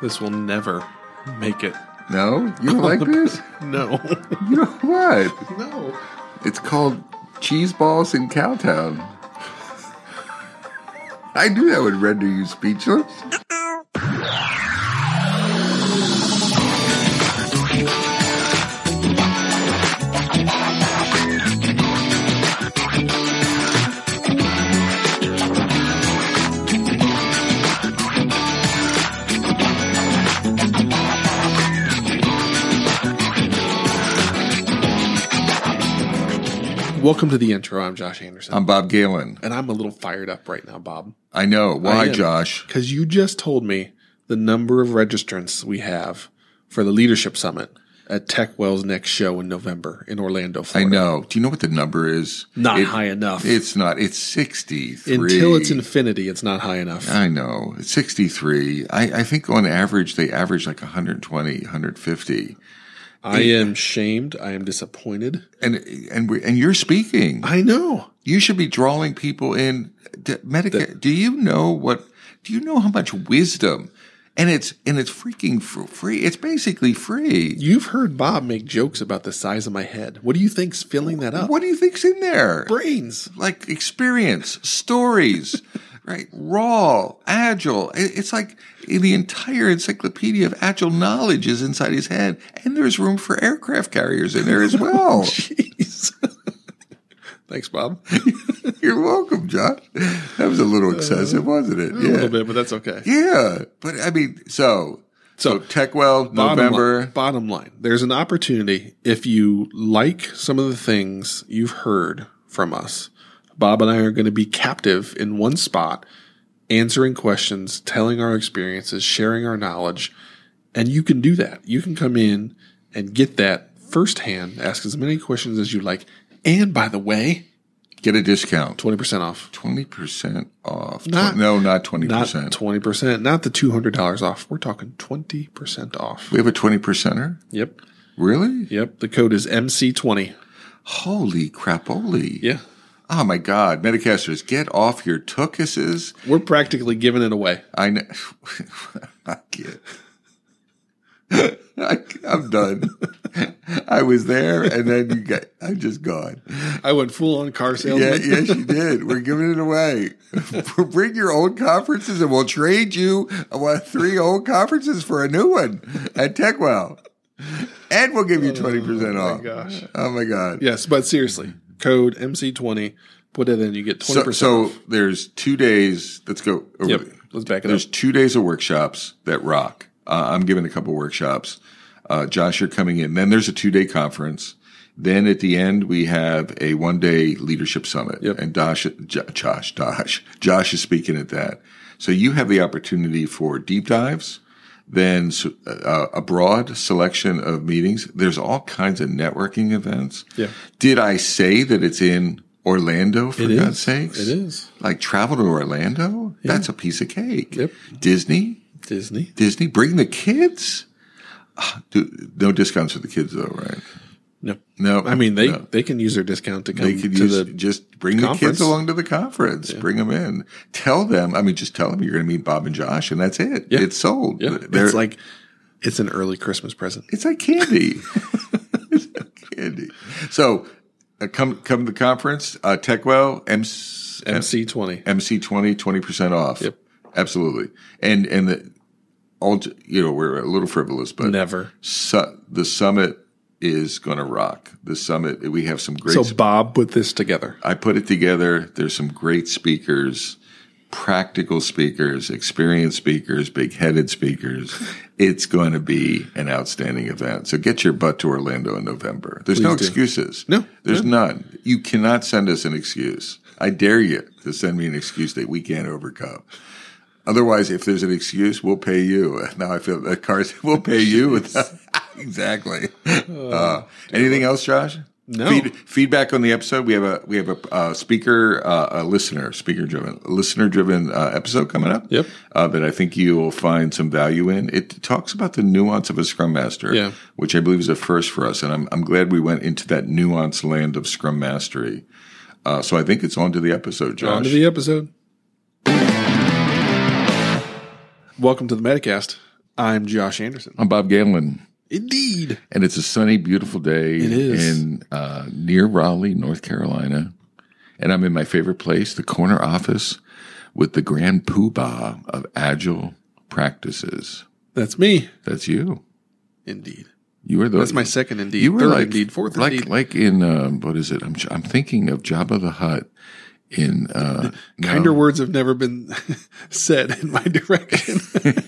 This will never make it. No, you don't like this? No. You know what? no. It's called cheese balls in Cowtown. I knew that would render you speechless. Welcome to the intro. I'm Josh Anderson. I'm Bob Galen. and I'm a little fired up right now, Bob. I know. Why, am. Josh? Because you just told me the number of registrants we have for the Leadership Summit at TechWell's next show in November in Orlando, Florida. I know. Do you know what the number is? Not It- high enough. It's not. It's 63. Until it's infinity, it's not high enough. I know. It's 63. I, I think on average, they average like 120, 150. I am shamed. I am disappointed. And, and, we, and you're speaking. I know. You should be drawing people in. D- Medica, do you know what? Do you know how much wisdom? And it's and it's freaking free. It's basically free. You've heard Bob make jokes about the size of my head. What do you think's filling that up? What do you think's in there? brains? Like experience, stories, right? Raw, agile. It's like the entire encyclopedia of agile knowledge is inside his head, and there's room for aircraft carriers in there as well. Jeez. Thanks, Bob. You're welcome, Josh. That was a little uh, excessive, wasn't it? A little bit, but that's okay. Yeah, but I mean, so so, So, TechWell Bottom November. Line, bottom line, there's an opportunity if you like some of the things you've heard from us. Bob and I are going to be captive in one spot, answering questions, telling our experiences, sharing our knowledge, and you can do that. You can come in and get that firsthand, ask as many questions as you like, and by the way, Get a discount, twenty percent off. twenty percent off. Not- Tw- no, not twenty Not percent. twenty percent, not the two hundred dollars off. We're talking twenty percent off. We have a twenty percenter. Yep, Really? yep. The code is MC twenty. Holy crapoli! Yeah. Oh my God, Metacasters, get off your tuchuses. We're practically giving it away. I know. I can't. I, I'm done. I was there, and then you got. I'm just gone. I went full on car Yeah, yes, you did. We're giving it away. Bring your old conferences, and we'll trade you uh, three old conferences for a new one at TechWell, and we'll give you twenty percent off. gosh. Oh my god! Yes, but seriously, code MC20. Put it in, you get 20% So, so there's two days. Let's go. Over Yep. Let's back it up. There's up. two days of workshops that rock. Uh, I'm giving a couple workshops. Uh, Josh, you're coming in. Then there's a two day conference. Then at the end, we have a one day leadership summit. Yep. And Josh, J- Josh, Josh, Josh is speaking at that. So you have the opportunity for deep dives, then uh, a broad selection of meetings. There's all kinds of networking events. Yeah. Did I say that it's in Orlando for It God's is. sakes? It is. Like travel to Orlando? That's a piece of cake. Yep. Disney? Disney. Disney? Bring the kids? Do- no discounts for the kids though, right? No. No. I mean, they, no. they can use their discount to come They could to use, the. just bring the conference. kids along to the conference. Bring them in. Tell them. I mean, just tell them you're going to meet Bob and Josh, and that's it. Yeah. It's sold. Yeah, They're- it's like it's an early Christmas present. It's like candy. it's like candy. So uh, come come to the conference. Uh, TechWell MC, MC20. MC 20 20 percent off. Yep. absolutely. And and the all you know we're a little frivolous, but Never. su- the summit is going to rock. The summit. We have some great. So Bob put this together. I put it together. There's some great speakers, practical speakers, experienced speakers, big headed speakers. It's going to be an outstanding event. So get your butt to Orlando in November. There's no do. excuses. No, there's none. You cannot send us an excuse. I dare you to send me an excuse that we can't overcome. Otherwise, if there's an excuse, we'll pay you. Now I feel that cars will pay you. Without, exactly. Uh, anything else, Josh? No. Feed, feedback on the episode. We have a we have a uh, speaker, uh, a listener, speaker driven, listener driven uh, episode coming up. Yep. Uh, that I think you will find some value in. It talks about the nuance of a Scrum Master, Yeah. which I believe is a first for us, and I'm I'm glad we went into that nuanced land of Scrum Mastery. Uh, so I think it's on to the episode, Josh. On to the episode. Welcome to the Metacast. I'm Josh Anderson. I'm Bob Galen, Indeed. and it's a sunny, beautiful day It is. in uh, near Raleigh, North Carolina. And I'm in my favorite place, the corner office with the grand poobah of agile practices. That's me. That's you. Indeed. You were the That's my second indeed. You were Third like indeed. Fourth like indeed. like in um, what is it? I'm I'm thinking of Jabba the Hutt in uh, Kinder no. words have never been said in my direction.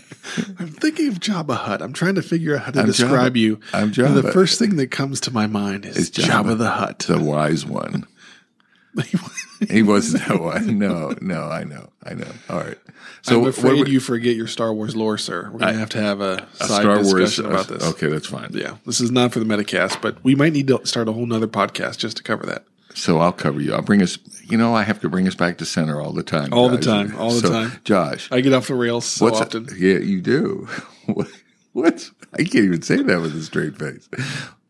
I'm thinking of Jabba Hutt. I'm trying to figure out how to I'm describe Jabba. you. I'm And Jabba. the first thing that comes to my mind is It's Jabba, Jabba. the Hutt. the wise one. He wasn't that one. No, no, I know, I know. All right. So I'm afraid would- you forget your Star Wars lore, sir. We're going to have to have a, a side Star Wars discussion about this. Okay, that's fine. Yeah, this is not for the Metacast, but we might need to start a whole nother podcast just to cover that. So I'll cover you. I'll bring us. You know, I have to bring us back to center all the time. All the time, all the So, time. Josh, I get off the rails so what's often. yeah, you do. What? What's? I can't even say that with a straight face.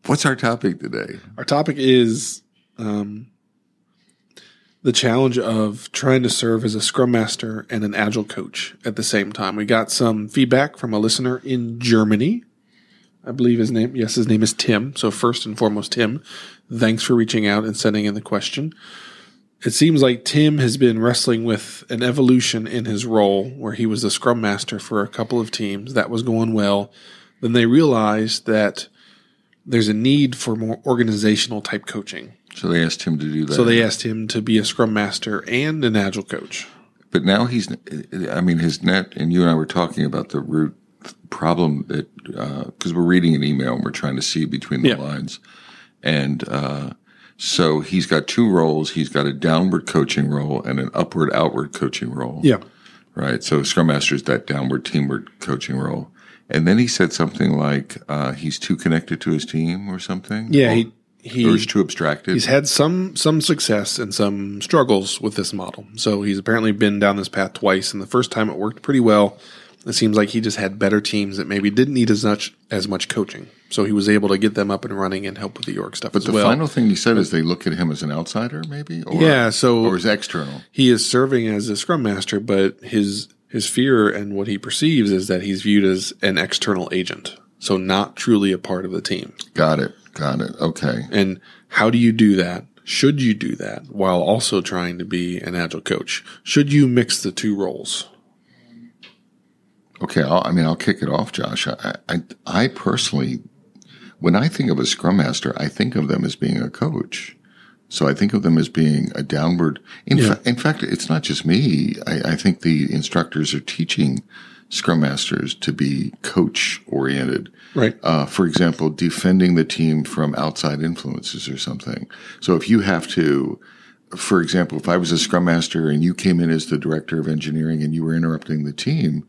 What's our topic today? Our topic is um, the challenge of trying to serve as a scrum master and an agile coach at the same time. We got some feedback from a listener in Germany. I believe his name, yes, his name is Tim. So, first and foremost, Tim, thanks for reaching out and sending in the question. It seems like Tim has been wrestling with an evolution in his role where he was the scrum master for a couple of teams. That was going well. Then they realized that there's a need for more organizational type coaching. So they asked him to do that. So they asked him to be a scrum master and an agile coach. But now he's, I mean, his net, and you and I were talking about the root problem that, because we're reading an email and we're trying to see between the Yeah. lines. And uh, so he's got two roles. He's got a downward coaching role and an upward outward coaching role. Yeah. Right. So Scrum Master is that downward teamward coaching role. And then he said something like uh, he's too connected to his team or something. Yeah, Or, he or he he's too abstracted. he's had some some success and some struggles with this model. So he's apparently been down this path twice, and the first time it worked pretty well. It seems like he just had better teams that maybe didn't need as much as much coaching. So he was able to get them up and running and help with the York stuff but the well. final thing he said is they look at him as an outsider, maybe? Or, yeah, so Or as external. he is serving as a scrum master, but his his fear and what he perceives is that he's viewed as an external agent, so not truly a part of the team. Got it. Got it. Okay. And how do you do that? Should you do that while also trying to be an agile coach? Should you mix the two roles? Okay, I'll, I mean, I'll kick it off, Josh. I, I, I personally, when I think of a scrum master, I think of them as being a coach. So I think of them as being a downward. In, Yeah. fa- in fact, it's not just me. I, I think the instructors are teaching scrum masters to be coach oriented. Right. Uh, for example, defending the team from outside influences or something. So if you have to, for example, if I was a scrum master and you came in as the director of engineering and you were interrupting the team,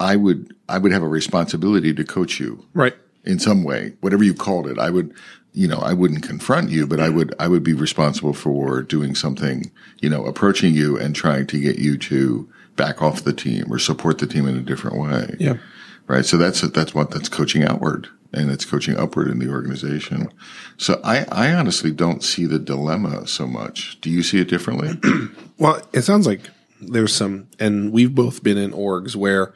I would I would have a responsibility to coach you Right. in some way, whatever you called it. I would, you know, I wouldn't confront you, but I would I would be responsible for doing something, you know, approaching you and trying to get you to back off the team or support the team in a different way. Yeah. Right. So that's that's what that's coaching outward and it's coaching upward in the organization. So I, I honestly don't see the dilemma so much. Do you see it differently? Well, it sounds like there's some, and we've both been in orgs where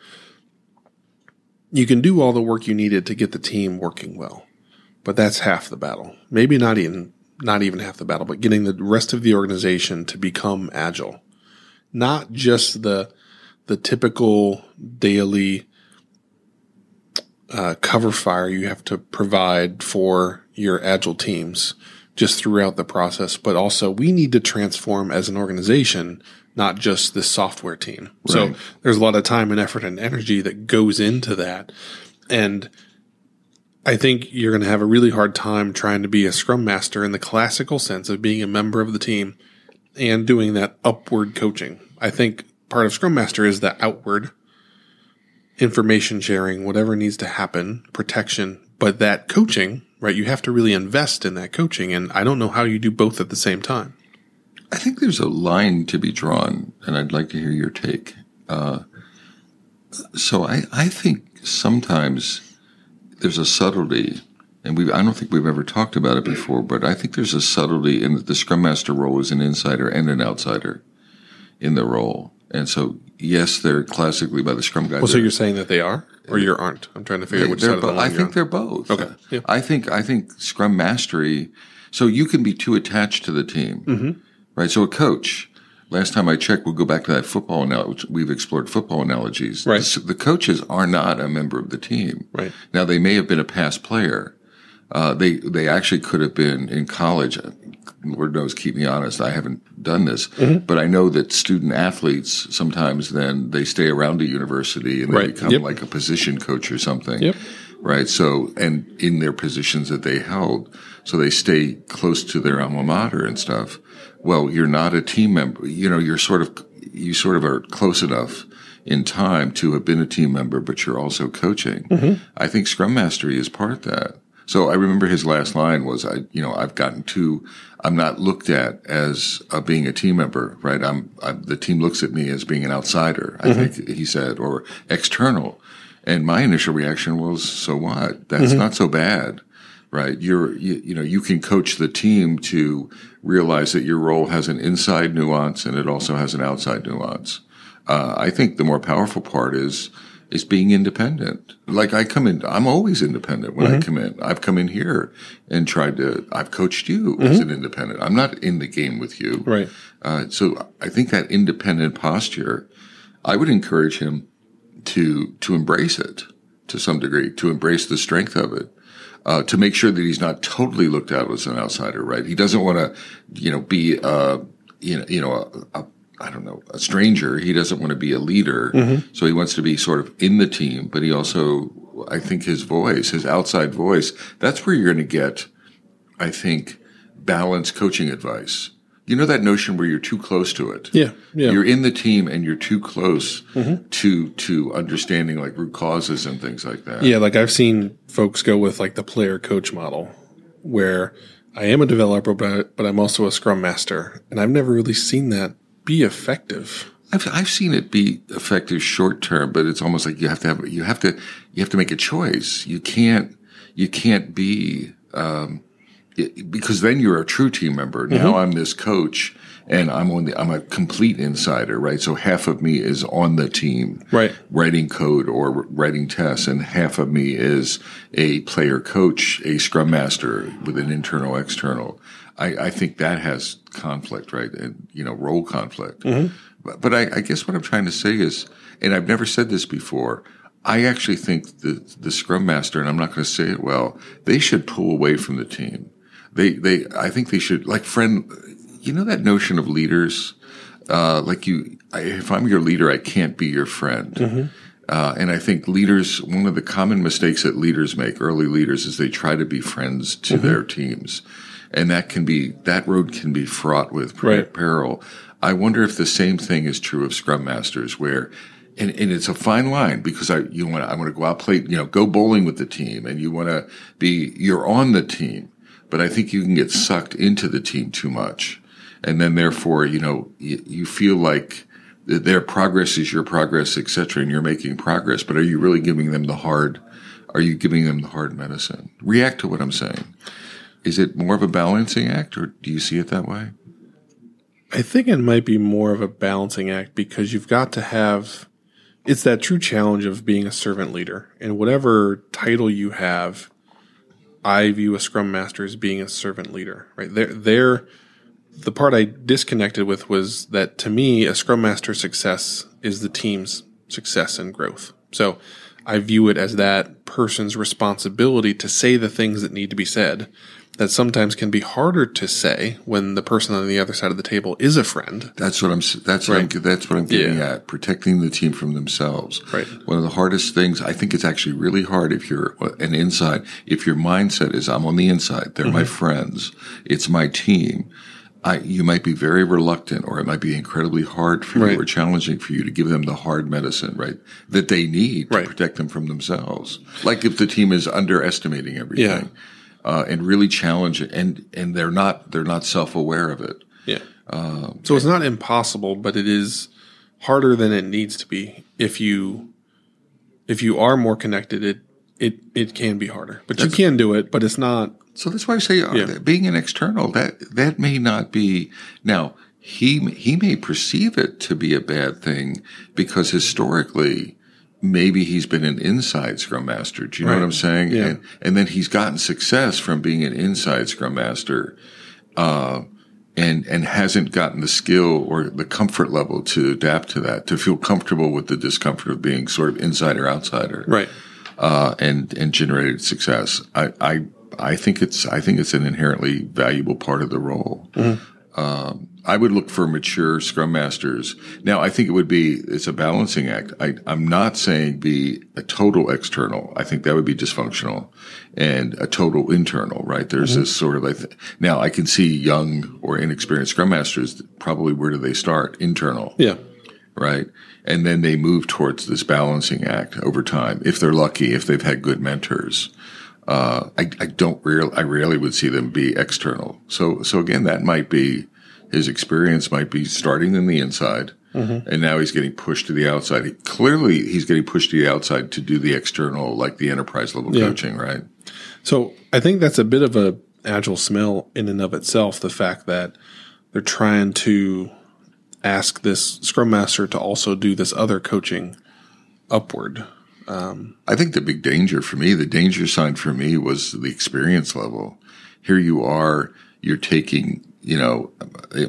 you can do all the work you needed to get the team working well, but that's half the battle. Maybe not even not even half the battle, but getting the rest of the organization to become agile, not just the the typical daily uh, cover fire you have to provide for your agile teams just throughout the process, but also we need to transform as an organization, not just the software team. So there's a lot of time and effort and energy that goes into that. And I think you're going to have a really hard time trying to be a scrum master in the classical sense of being a member of the team and doing that upward coaching. I think part of scrum master is the outward information sharing, whatever needs to happen, protection, but that coaching, right? You have to really invest in that coaching. And I don't know how you do both at the same time. I think there's a line to be drawn, and I'd like to hear your take. Uh, so I, I think sometimes there's a subtlety, and we I don't think we've ever talked about it before, but I think there's a subtlety in that the Scrum Master role is an insider and an outsider in the role. And so, yes, they're classically by the Scrum Guide. Well, so you're saying that they are? or you aren't? I'm trying to figure out which side of the line I think on. they're both. Okay. Yeah. I think I think Scrum Mastery. So you can be too attached to the team, Mm-hmm. Right? So a coach. Last time I checked, we'll go back to that football analogy. We've explored football analogies. Right. The, the coaches are not a member of the team. Right. Now they may have been a past player. Uh, they they actually could have been in college. Lord knows, keep me honest. I haven't done this, Mm-hmm. but I know that student athletes sometimes then they stay around a university and they Right. become Yep. like a position coach or something. Yep. Right. So, and in their positions that they held, so they stay close to their alma mater and stuff. Well, you're not a team member. You know, you're sort of, you sort of are close enough in time to have been a team member, but you're also coaching. Mm-hmm. I think Scrum Mastery is part of that. So I remember his last line was, I, you know, I've gotten too, I'm not looked at as uh, being a team member, right? I'm, I'm, the team looks at me as being an outsider, I think he said, or external. And my initial reaction was, so what? That's not so bad, right? You're, you, you know, you can coach the team to realize that your role has an inside nuance and it also has an outside nuance. Uh, I think the more powerful part is, is being independent. Like I come in, I'm always independent when I come in. I've come in here and tried to, I've coached you as an independent. I'm not in the game with you. Right. Uh, so I think that independent posture, I would encourage him to to embrace it to some degree, to embrace the strength of it, uh, to make sure that he's not totally looked at as an outsider. Right? He doesn't want to, you know, be uh, you know, you know, a, a I don't know, a stranger. He doesn't want to be a leader. So he wants to be sort of in the team, but he also, I think his voice, his outside voice, that's where you're going to get, I think, balanced coaching advice. You know that notion where you're too close to it. Yeah. Yeah. You're in the team and you're too close to to understanding like root causes and things like that. Yeah, like I've seen folks go with like the player coach model where I am a developer, but, but I'm also a scrum master. And I've never really seen that be effective. I've I've seen it be effective short term, but it's almost like you have to have you have to you have to make a choice. You can't you can't be um, because then you're a true team member. Now mm-hmm. I'm this coach, and I'm on the I'm a complete insider, right? So half of me is on the team, Right. writing code or writing tests, and half of me is a player coach, a scrum master with an internal external. I, I think that has conflict, right? And you know, role conflict. Mm-hmm. But, but I, I guess what I'm trying to say is, and I've never said this before. I actually think the the scrum master, and I'm not going to say it well, they should pull away from the team. They they I think they should like friend. You know that notion of leaders, uh, like you. I, if I'm your leader, I can't be your friend. Uh, and I think leaders, one of the common mistakes that leaders make, early leaders, is they try to be friends to their teams. And that can be, that road can be fraught with Right. peril. I wonder if the same thing is true of scrum masters where, and, and it's a fine line because I, you want to, I want to go out play, you know, go bowling with the team and you want to be, you're on the team, but I think you can get sucked into the team too much. And then therefore, you know, you, you feel like, their progress is your progress, et cetera, and you're making progress, but are you really giving them the hard, are you giving them the hard medicine? React to what I'm saying. Is it more of a balancing act or do you see it that way? I think it might be more of a balancing act because you've got to have it's that true challenge of being a servant leader. And whatever title you have, I view a scrum master as being a servant leader. Right? They're they're the part I disconnected with was that to me, a scrum master success is the team's success and growth. So I view it as that person's responsibility to say the things that need to be said that sometimes can be harder to say when the person on the other side of the table is a friend. That's what I'm. That's what I'm. That's what I'm getting Yeah. at. Protecting the team from themselves. Right. One of the hardest things. I think it's actually really hard if you're an inside. If your mindset is, I'm on the inside. They're Mm-hmm. my friends. It's my team. I, you might be very reluctant, or it might be incredibly hard for Right. you, or challenging for you to give them the hard medicine, right? That they need to Right. protect them from themselves. Like if the team is underestimating everything, uh, and really challenge it, and and they're not they're not self aware of it. Yeah. so it's not impossible, but it is harder than it needs to be. If you if you are more connected, it it it can be harder. But you can do it, but it's not So that's why I say uh, Yeah. being an external that that may not be now he he may perceive it to be a bad thing because historically maybe he's been an inside scrum master. Do you know Right. what I'm saying? Yeah. And, and then he's gotten success from being an inside scrum master, uh, and, and hasn't gotten the skill or the comfort level to adapt to that, to feel comfortable with the discomfort of being sort of insider outsider. Right. Uh, and, and generated success. I, I, I think it's, I think it's an inherently valuable part of the role. Um, I would look for mature scrum masters. Now, I think it would be, it's a balancing act. I, I'm not saying be a total external. I think that would be dysfunctional and a total internal, right? There's this sort of, I th- now I can see young or inexperienced scrum masters, probably where do they start? Internal Yeah. right? And then they move towards this balancing act over time. If they're lucky, if they've had good mentors, uh, I, I don't real, I rarely would see them be external. So, so again, that might be his experience might be starting in the inside. Mm-hmm. And now he's getting pushed to the outside. He- clearly, he's getting pushed to the outside to do the external, like the enterprise level Yeah. coaching, right? So I think that's a bit of a agile smell in and of itself. The fact that they're trying to ask this scrum master to also do this other coaching upward. Um, I think the big danger for me, the danger sign for me was the experience level. Here you are, you're taking, you know,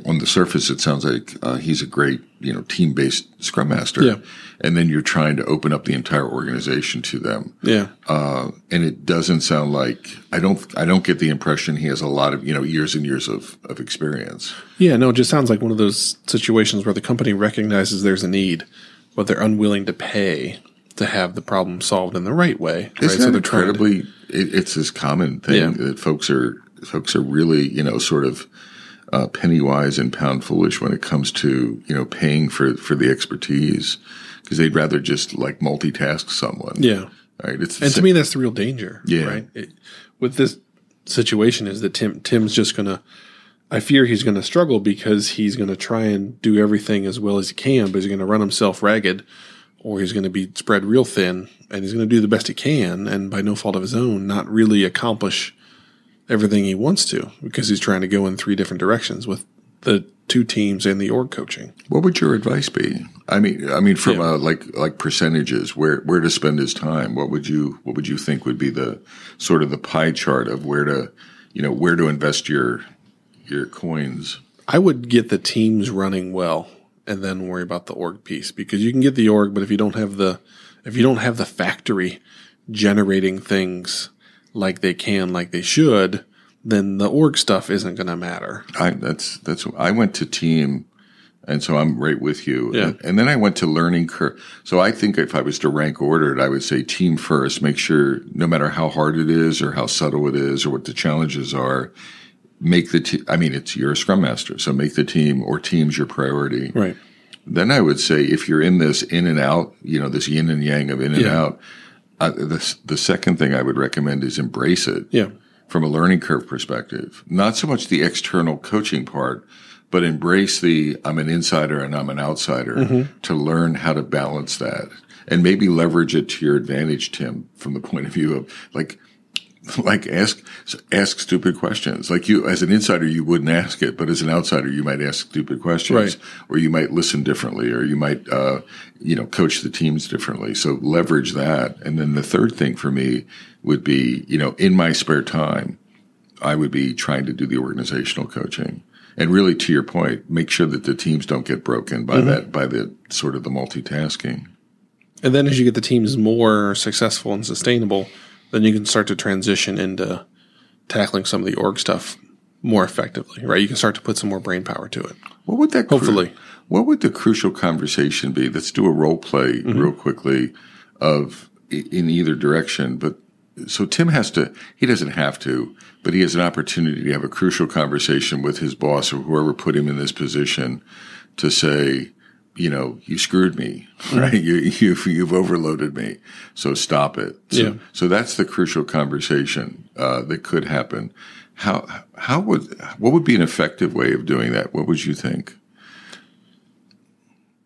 on the surface, it sounds like uh, he's a great, you know, team based scrum master. Yeah. And then you're trying to open up the entire organization to them. Yeah. Uh, and it doesn't sound like, I don't, I don't get the impression he has a lot of, you know, years and years of, of experience. Yeah, no, it just sounds like one of those situations where the company recognizes there's a need, but they're unwilling to pay to have the problem solved in the right way. Isn't right? that they're trying to- incredibly? It, it's this common thing Yeah. that folks are folks are really you know sort of uh, penny wise and pound foolish when it comes to you know paying for for the expertise because they'd rather just like multitask someone. yeah. right. It's And to me, that's the real danger. Yeah. Right. It, with this situation, is that Tim Tim's just gonna. I fear he's going to struggle because he's going to try and do everything as well as he can, but he's going to run himself ragged, or he's going to be spread real thin, and he's going to do the best he can, and by no fault of his own, not really accomplish everything he wants to because he's trying to go in three different directions with the two teams and the org coaching. what would your advice be? I mean, I mean, from Yeah. uh, like like percentages, where where to spend his time? What would you what would you think would be the sort of the pie chart of where to you know where to invest your your coins? I would get the teams running well and then worry about the org piece because you can get the org, but if you don't have the if you don't have the factory generating things like they can, like they should, then the org stuff isn't going to matter. I that's that's I went to team, and so I'm right with you. Yeah. And, and then I went to learning curve. So I think if I was to rank order it, I would say team first. Make sure no matter how hard it is or how subtle it is or what the challenges are, make the team. I mean, it's you're a scrum master, so make the team or teams your priority. Right. Then I would say if you're in this in and out, you know, this yin and yang of in and Yeah. out. Uh, the the second thing I would recommend is embrace it Yeah. from a learning curve perspective. Not so much the external coaching part, but embrace the I'm an insider and I'm an outsider to learn how to balance that and maybe leverage it to your advantage, Tim, from the point of view of like, like ask, ask stupid questions. Like you, as an insider, you wouldn't ask it, but as an outsider, you might ask stupid questions Right. or you might listen differently or you might, uh, you know, coach the teams differently. So leverage that. And then the third thing for me would be, you know, in my spare time, I would be trying to do the organizational coaching. And really, to your point, make sure that the teams don't get broken by that, by the sort of the multitasking. And then as you get the teams more successful and sustainable, then you can start to transition into tackling some of the org stuff more effectively, right? You can start to put some more brain power to it. What would that cru- Hopefully. what would the crucial conversation be? Let's do a role play Mm-hmm. real quickly of in either direction. But so Tim has to. He doesn't have to, but he has an opportunity to have a crucial conversation with his boss or whoever put him in this position to say, you know, you screwed me, right? You, you've, you've overloaded me. So stop it. So, Yeah. so that's the crucial conversation, uh, that could happen. How, how would, what would be an effective way of doing that? What would you think?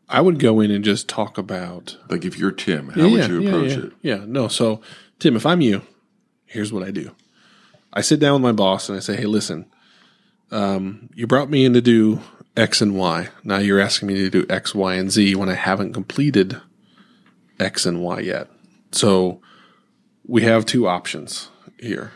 I would go in and just talk about Like if you're Tim, how would you approach yeah, it? Yeah, no. So, Tim, if I'm you, here's what I do. I sit down with my boss and I say, "Hey, listen, um, you brought me in to do X and Y. Now you're asking me to do X, Y, and Z when I haven't completed X and Y yet. So we have two options here.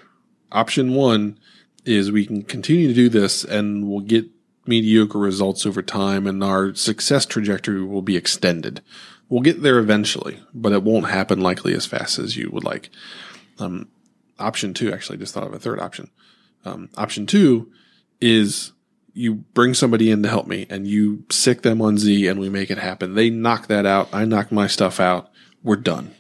Option one is we can continue to do this and we'll get mediocre results over time and our success trajectory will be extended. We'll get there eventually, but it won't happen likely as fast as you would like. Um, option two, actually, just thought of a third option. Um, option two is you bring somebody in to help me and you sick them on Z and we make it happen. They knock that out. I knock my stuff out. We're done.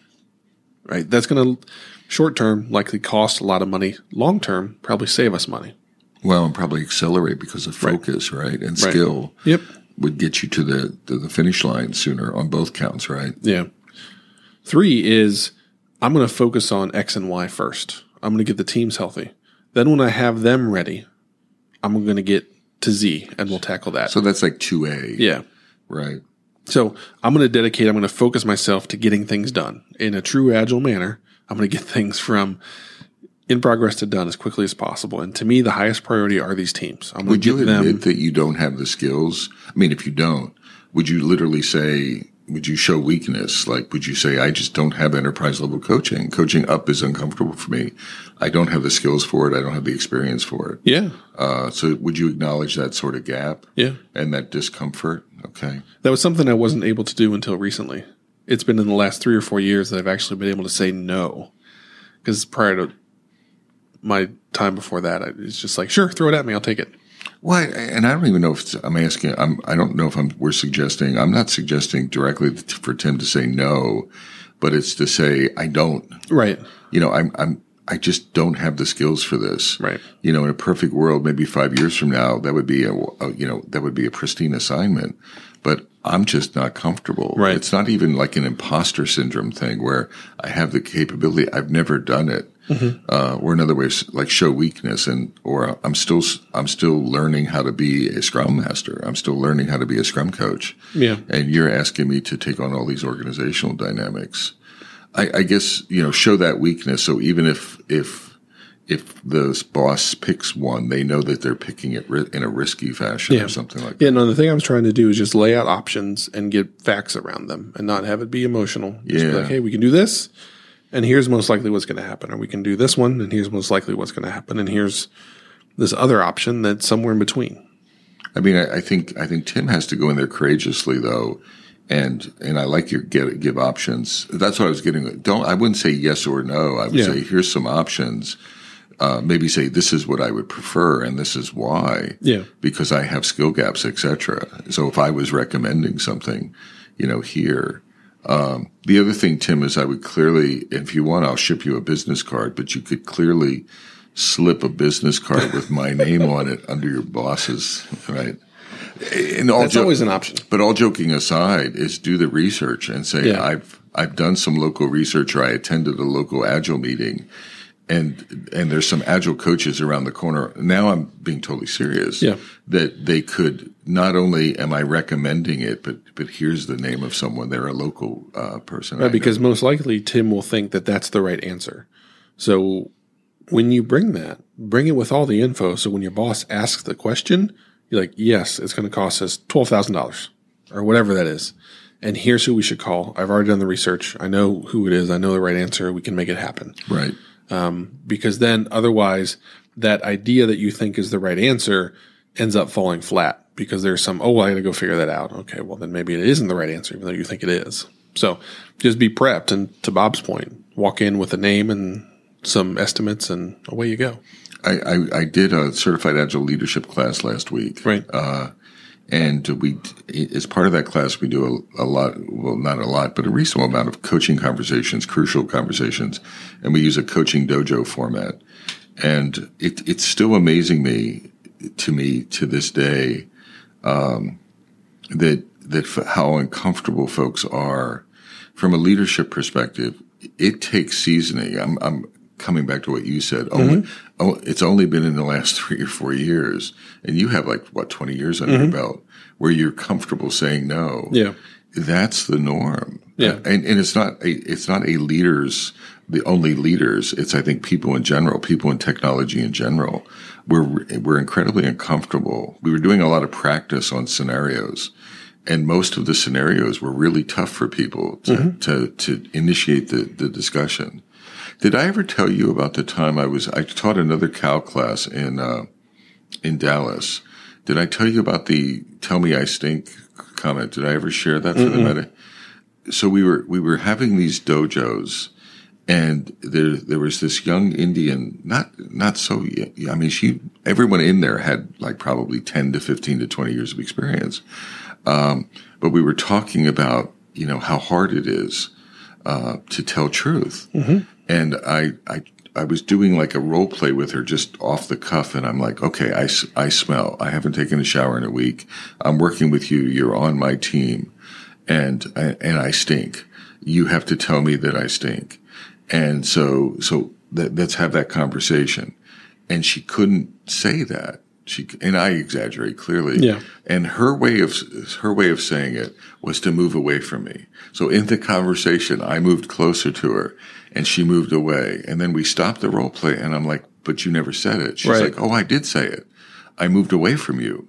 Right. That's going to short term likely cost a lot of money. Long term, probably save us money. Well, and probably accelerate because of focus, right? right? And skill. Yep. Would get you to the, to the finish line sooner on both counts, right? Yeah. Three is I'm going to focus on X and Y first. I'm going to get the teams healthy. Then when I have them ready, I'm going to get to Z and we'll tackle that. So that's like 2A. Yeah. Right. So I'm going to dedicate, I'm going to focus myself to getting things done in a true agile manner. I'm going to get things from in progress to done as quickly as possible. And to me, the highest priority are these teams. I'm would you admit them, that you don't have the skills? I mean, if you don't, would you literally say, would you show weakness? Like, would you say, I just don't have enterprise level coaching. Coaching up is uncomfortable for me. I don't have the skills for it. I don't have the experience for it. Yeah. Uh, so would you acknowledge that sort of gap? Yeah. And that discomfort? Okay. That was something I wasn't able to do until recently. It's been in the last three or four years that I've actually been able to say no. Because prior to my time before that, it's just like, sure, throw it at me. I'll take it. Well, and I don't even know if I'm asking. I'm. I don't know if I'm. We're suggesting. I'm not suggesting directly for Tim to say no, but it's to say I don't. Right. You know, I'm. I'm. I just don't have the skills for this. Right. You know, in a perfect world, maybe five years from now, that would be a, a you know that would be a pristine assignment. But I'm just not comfortable. Right. It's not even like an imposter syndrome thing where I have the capability. I've never done it. Mm-hmm. Uh, or in other ways, like show weakness and, or I'm still, I'm still learning how to be a scrum master. I'm still learning how to be a scrum coach. Yeah. And you're asking me to take on all these organizational dynamics. I, I guess, you know, show that weakness. So even if, if, if the boss picks one, they know that they're picking it in a risky fashion yeah. or something like yeah, that. Yeah, no, the thing I was trying to do is just lay out options and get facts around them and not have it be emotional. Just yeah. like, hey, we can do this, and here's most likely what's going to happen. Or we can do this one, and here's most likely what's going to happen. And here's this other option that's somewhere in between. I mean, I, I think I think Tim has to go in there courageously, though, and and I like your get, give options. That's what I was getting. Don't I wouldn't say yes or no. I would Yeah. say here's some options. Uh, maybe say this is what I would prefer and this is why. Yeah. Because I have skill gaps, etc. So if I was recommending something, you know, here. Um, the other thing, Tim, is I would clearly, if you want, I'll ship you a business card, but you could clearly slip a business card with my name on it under your boss's, right? And all That's jo- always an option. but all joking aside, is do the research and say Yeah. I've I've done some local research or I attended a local agile meeting and and there's some agile coaches around the corner. Now I'm being totally serious. Yeah. That they could not only am I recommending it, but but here's the name of someone. They're a local uh, person. Right, because most likely Tim will think that that's the right answer. So when you bring that, bring it with all the info. So when your boss asks the question, you're like, yes, it's going to cost us $12,000 or whatever that is. And here's who we should call. I've already done the research. I know who it is. I know the right answer. We can make it happen. right. Because then otherwise that idea that you think is the right answer ends up falling flat because there's some, oh, well, I got to go figure that out. Okay. Well, then maybe it isn't the right answer, even though you think it is. So just be prepped. And to Bob's point, walk in with a name and some estimates and away you go. I, I, I did a certified agile leadership class last week. Right. Uh, and we, as part of that class, we do a, a lot, well, not a lot, but a reasonable amount of coaching conversations, crucial conversations. And we use a coaching dojo format. And it, it's still amazing me, to me, to this day, um, that, that how uncomfortable folks are from a leadership perspective. It takes seasoning. I'm, I'm coming back to what you said. Only, mm-hmm. oh, it's only been in the last three or four years, and you have like what twenty years under your mm-hmm. belt, where you're comfortable saying no. Yeah. That's the norm. Yeah. Uh, and and it's not a it's not a leaders the only leaders. It's I think people in general, people in technology in general. We're we're incredibly uncomfortable. We were doing a lot of practice on scenarios, and most of the scenarios were really tough for people to, mm-hmm. to, to initiate the, the discussion. Did I ever tell you about the time I was, I taught another CAL class in, uh, in Dallas. Did I tell you about the tell me I stink comment? Did I ever share that for the meta? So we were, we were having these dojos and there, there was this young Indian, not, not so, I mean, she, everyone in there had like probably 10 to 15 to 20 years of experience. Um, but we were talking about, you know, how hard it is, uh, to tell truth. And I, I, I was doing like a role play with her just off the cuff. And I'm like, okay, I, I smell. I haven't taken a shower in a week. I'm working with you. You're on my team and, and I stink. You have to tell me that I stink. And so, so let's have that conversation. And she couldn't say that. She, and I exaggerate clearly. Yeah. And her way of, her way of saying it was to move away from me. So in the conversation, I moved closer to her and she moved away. And then we stopped the role play and I'm like, but you never said it. She's Right. like, oh, I did say it. I moved away from you.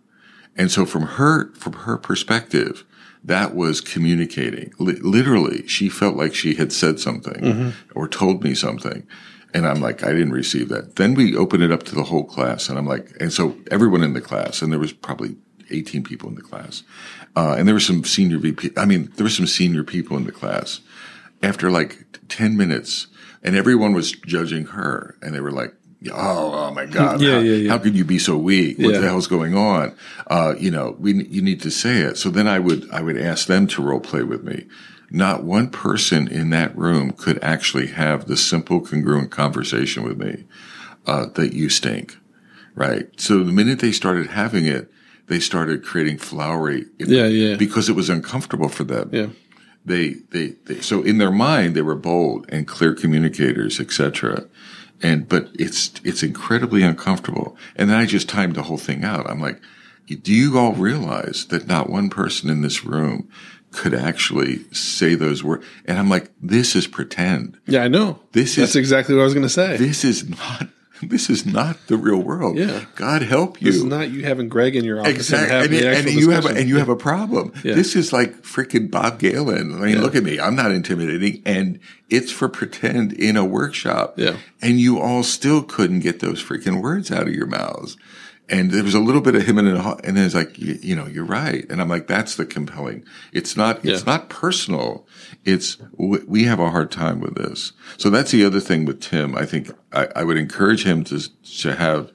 And so from her, from her perspective, that was communicating. Li- literally, she felt like she had said something mm-hmm. or told me something. And I'm like, I didn't receive that. Then we open it up to the whole class. And I'm like, and so everyone in the class, and there was probably 18 people in the class. Uh, and there were some senior VP. I mean, there were some senior people in the class after like 10 minutes and everyone was judging her and they were like, Oh, oh my God. Yeah, how, yeah, yeah. how could you be so weak? What Yeah. the hell's going on? Uh, you know, we, you need to say it. So then I would, I would ask them to role play with me. Not one person in that room could actually have the simple, congruent conversation with me, uh, that you stink. Right. So the minute they started having it, they started creating flowery. Yeah, yeah. Because it was uncomfortable for them Yeah. they, they, they, so in their mind, they were bold and clear communicators, etc. And, but it's, it's incredibly uncomfortable. And then I just timed the whole thing out. I'm like, do you all realize that not one person in this room could actually say those words? And I'm like, this is pretend. Yeah, I know. This That's is- exactly what I was going to say. This is not, this is not the real world. Yeah. God help you. this is not you having Greg in your office Exactly, and and, and you have a, and you have a problem. Yeah. This is like freaking Bob Galen. I mean, Yeah. look at me. I'm not intimidating, and it's for pretend in a workshop. Yeah. and you all still couldn't get those freaking words out of your mouths. And there was a little bit of him in and and then it's like, you, you know, you're right. And I'm like, that's the compelling. It's not, it's Yeah. not personal. It's, we have a hard time with this. So that's the other thing with Tim. I think I, I would encourage him to, to have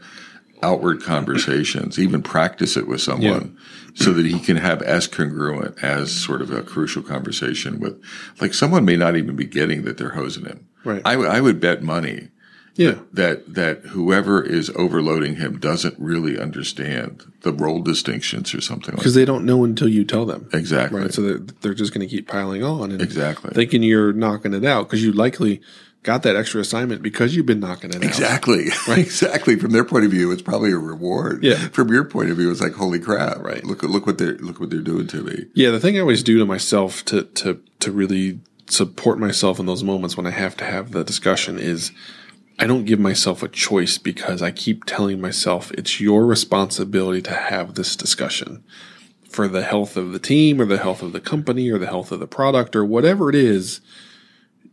outward conversations, even practice it with someone so that he can have as congruent as sort of a crucial conversation with, like someone may not even be getting that they're hosing him. Right. I, w- I would bet money yeah. that that whoever is overloading him doesn't really understand the role distinctions or something like Because they don't know until you tell them. Exactly. Right. So they're, they're just going to keep piling on and Exactly. thinking you're knocking it out because you likely got that extra assignment because you've been knocking it out. Exactly. exactly. From their point of view, it's probably a reward. Yeah. From your point of view, it's like, holy crap. Right. Look look what they're look what they're doing to me. Yeah, the thing I always do to myself to to to really support myself in those moments when I have to have the discussion is I don't give myself a choice because I keep telling myself it's your responsibility to have this discussion for the health of the team or the health of the company or the health of the product or whatever it is.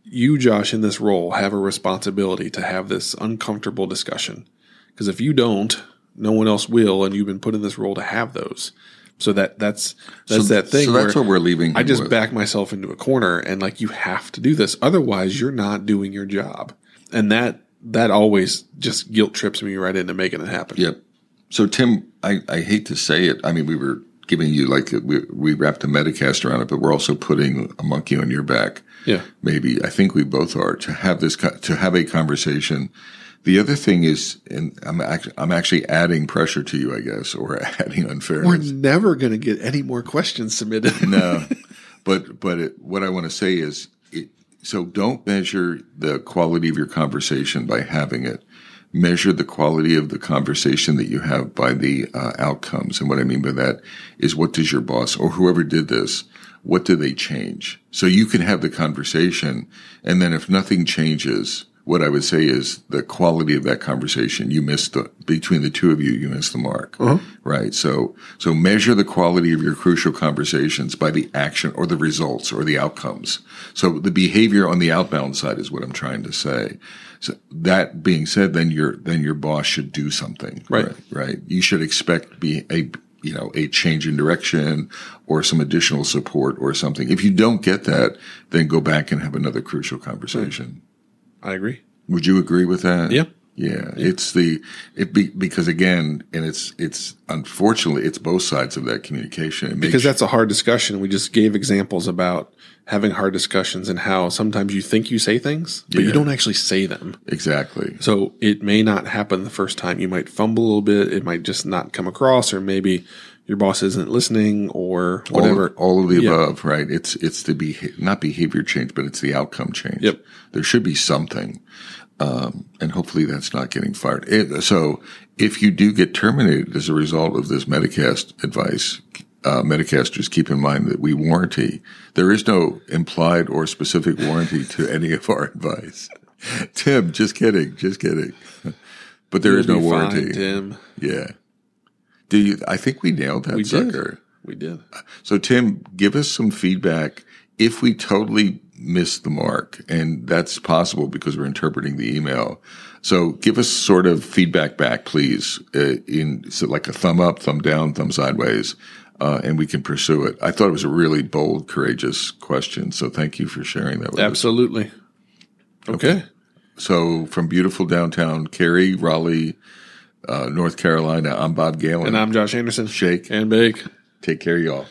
You, Josh, in this role have a responsibility to have this uncomfortable discussion. Because if you don't, no one else will, and you've been put in this role to have those. So that that's that's So- that thing. so that's where what we're leaving I just with. back myself into a corner and like you have to do this, otherwise you're not doing your job, and that that always just guilt trips me right into making it happen. Yep. So Tim, I, I hate to say it. I mean, we were giving you like uh, we, we wrapped a Metacast around it, but we're also putting a monkey on your back. Yeah. Maybe I think we both are to have this to have a conversation. The other thing is, and I'm actually, I'm actually adding pressure to you, I guess, or adding unfairness. We're never going to get any more questions submitted. no, but but it, what I want to say is, so don't measure the quality of your conversation by having it. Measure the quality of the conversation that you have by the uh, outcomes. And what I mean by that is, what does your boss or whoever did this, what do they change? So you can have the conversation, and then if nothing changes, what I would say is the quality of that conversation. You missed the between the two of you. You missed the mark, uh-huh. right? So so measure the quality of your crucial conversations by the action or the results or the outcomes. So the behavior on the outbound side is what I'm trying to say. So that being said, then your then your boss should do something, Right. Right. right? You should expect be a you know a change in direction or some additional support or something. If you don't get that, then go back and have another crucial conversation. I agree. Would you agree with that? Yeah. Yeah, it's the it be, because again, and it's it's unfortunately it's both sides of that communication. Because that's a hard discussion. We just gave examples about having hard discussions and how sometimes you think you say things, but you don't actually say them. exactly So it may not happen the first time. You might fumble a little bit. It might just not come across, or maybe your boss isn't listening, or whatever. of, all of the Yeah. above, right? It's it's the beha- not behavior change, but it's the outcome change. Yep. There should be something, um, and hopefully that's not getting fired. It, so if you do get terminated as a result of this Metacast advice, uh, Metacasters keep in mind that we warranty. There is no implied or specific warranty to any of our advice. Tim, just kidding, just kidding. But there is You'll no be fine, warranty. Tim. Yeah. Do you? I think we nailed that We sucker. did. We did. So, Tim, give us some feedback if we totally missed the mark, and that's possible because we're interpreting the email. So, give us sort of feedback back, please, uh, in so like a thumb up, thumb down, thumb sideways, uh, and we can pursue it. I thought it was a really bold, courageous question. So, thank you for sharing that with us. Absolutely. Okay. So, from beautiful downtown Cary, Raleigh, uh, North Carolina, I'm Bob Galen. And I'm Josh Anderson. Shake. and bake. Take care, y'all.